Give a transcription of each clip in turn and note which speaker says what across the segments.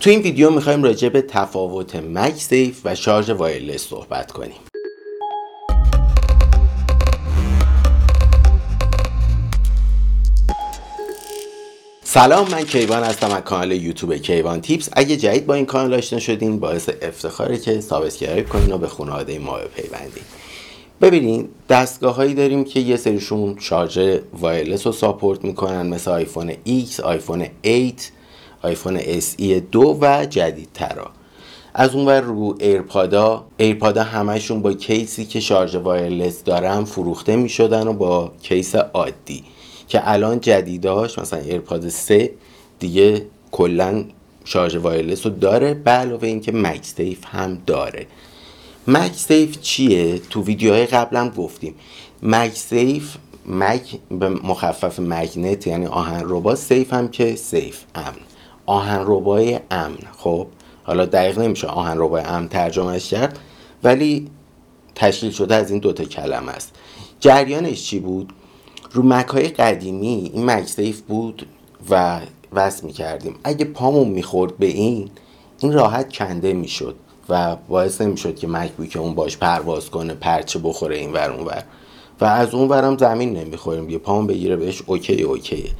Speaker 1: تو این ویدیو می‌خوایم راجع به تفاوت MagSafe و شارژ wireless صحبت کنیم. سلام من کیوان هستم از کانال یوتیوب Keyvan Tips. اگه جدید با این کانال آشنا شدین باعث افتخاره که subscribe کنین و به خانواده ما بپیوندین. ببینین دستگاه هایی داریم که یه سریشون شارژر wireless رو support می‌کنن مثل آیفون X، آیفون 8 آیفون SE دو و جدیدترا. از اونور رو ایرپادا ایرپادا همشون با case ی که شارژ wireless دارن فروخته می‌شدن و با case عادی که الان جدیداش مثلا ایرپاد 3 دیگه کلا شارژ wireless رو داره به علاوه اینکه MagSafe هم داره. MagSafe چیه؟ تو ویدیوهای قبلم گفتیم. MagSafe، Mag به مخفف magnet یعنی آهن ربا safe هم که safe امن. آهن ربای امن. خب حالا دقیق نمیشه آهن ربای امن ترجمهش کرد ولی تشکیل شده از این دوتا کلمه است. جریانش چی بود؟ رو مکای قدیمی این مکسیف بود و وصل می‌کردیم. اگه پامون می‌خورد به این این راحت کنده می‌شد و باعث نمی‌شد که مکبوک اون باش پرواز کنه پرچه بخوره این ور اون ور. و از اون ورم زمین نمی‌خوریم یه پامون بگیره بهش اوکی اوکیه.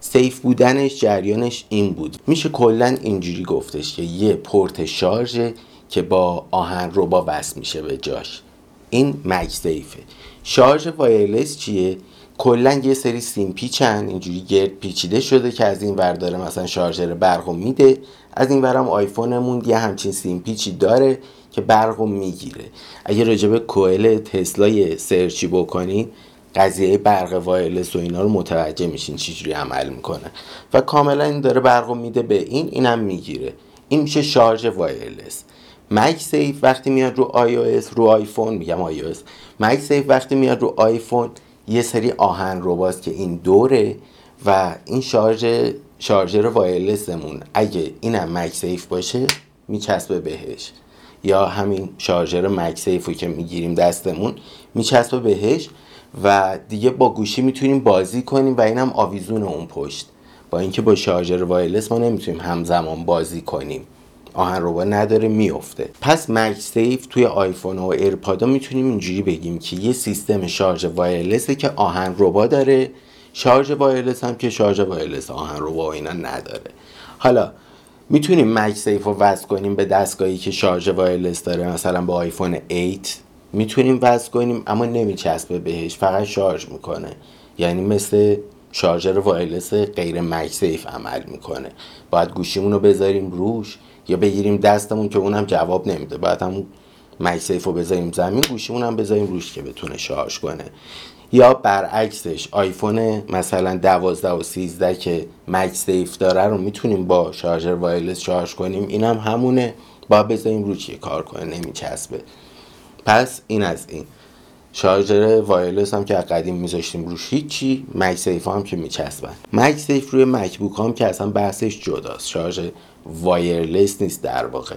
Speaker 1: safe بودنش جریانش این بود. میشه کلا اینجوری گفتش که یه پورت شارژ که با آهن ربا وصل میشه به جاش. این MagSafe ه. شارژ wireless چیه؟ کلا یه سری سیم پیچن اینجوری گرد پیچیده شده که از این ور داره مثلا شارژر برقو میده. از این ورم آیفونمون یه همچین سیم پیچی داره که برقو می‌گیره. اگه راجع به coil تسلا یه search ی بکنین قضیه برق wireless و اینا رو متوجه میشین چجوری عمل می‌کنه. و کاملا این داره برق میده به این اینم می‌گیره. این میشه شارژ wireless. MagSafe وقتی میاد رو آی رو آیفون میگم آی MagSafe وقتی میاد رو آیفون یه سری آهن روباست که این دوره و این شارژ شارژر wireless مون اگه اینم MagSafe باشه میچسبه بهش. یا همین شارژر MagSafe و که می‌گیریم دستمون میچسبه بهش. و دیگه با گوشی می‌تونیم بازی کنیم و اینم آویزون اون پشت. با اینکه با شارژر wireless ما نمی‌تونیم همزمان بازی کنیم. آهن ربا نداره میفته پس MagSafe توی آیفون و ایرپادا می‌تونیم اینجوری بگیم که یه سیستم شارژ wireless ه که آهن ربا داره شارژ wireless هم که شارژ wireless آهن ربا و اینا نداره. حالا می‌تونیم MagSafe رو وصل کنیم به دستگاهی که شارژ wireless داره مثلا با آیفون 8 می‌تونیم وصل کنیم اما نمیچسبه بهش فقط شارژ می‌کنه. یعنی مثل شارژر wireless غیر MagSafe عمل می‌کنه. باید گوشیمون رو بذاریم روش یا بگیریم دستمون که اونم جواب نمیده. باید همون MagSafe رو بذاریم زمین گوشیمون هم بذاریم روش که بتونه شارژ کنه. یا برعکسش آیفون مثلا 12 و 13 که MagSafe داره رو می‌تونیم با شارژر wireless شارژ کنیم. اینم همونه. با بذاریم روش کار کنه نمیچسبه. پس این از این. شارژر wireless هم که قدیم میذاشتیم روش هیچی MagSafe هم که میچسبن. MagSafe روی مکبوک هم که اصلا بحثش جداست. شارژ wireless نیست در واقع.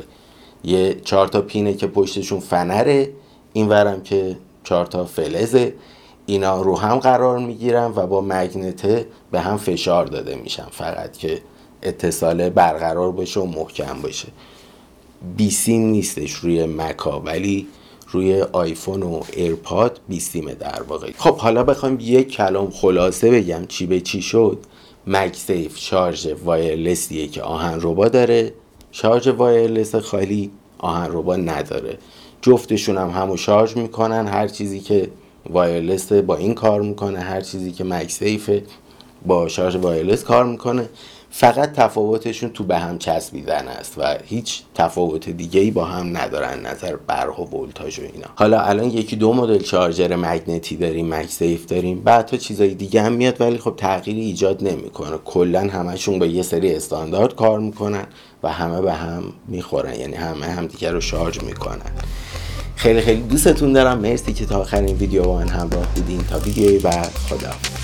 Speaker 1: یه چهار تا پینه که پشتشون فنره این ورم که چهار تا فلزه. اینا رو هم قرار می‌گیرن و با magnet ه به هم فشار داده میشن. فقط که اتصال برقرار باشه و محکم باشه بیسیم نیستش روی مکا ولی روی آیفون و ایرپاد بیسیمه در واقع. خب حالا بخوام یک کلام خلاصه بگم چی به چی شد. MagSafe شارژ wireless یه که آهن ربا داره. شارژ wireless خالی آهن ربا نداره. جفتشون هم همو شارژ می‌کنن. هر چیزی که wireless با این کار می‌کنه هر چیزی که MagSafe با شارژ وایرلس کار می‌کنه. فقط تفاوتشون تو به هم چسبیدن است و هیچ تفاوت دیگه ای با هم ندارن نظر برق و ولتاژ و اینا. حالا الان یکی دو مدل شارژر مگنتی داریم مکسیف داریم بعد تا چیزای دیگه هم میاد ولی خب تغییری ایجاد نمی‌کنه. کلا همشون با یه سری استاندارد کار می‌کنن و همه به هم می‌خورن یعنی همه هم دیگه رو شارژ می‌کنن. خیلی خیلی دوستتون دارم. مرسی که تا آخرین ویدیو با من همراه بودین. تا ویدیوی بعد. خدا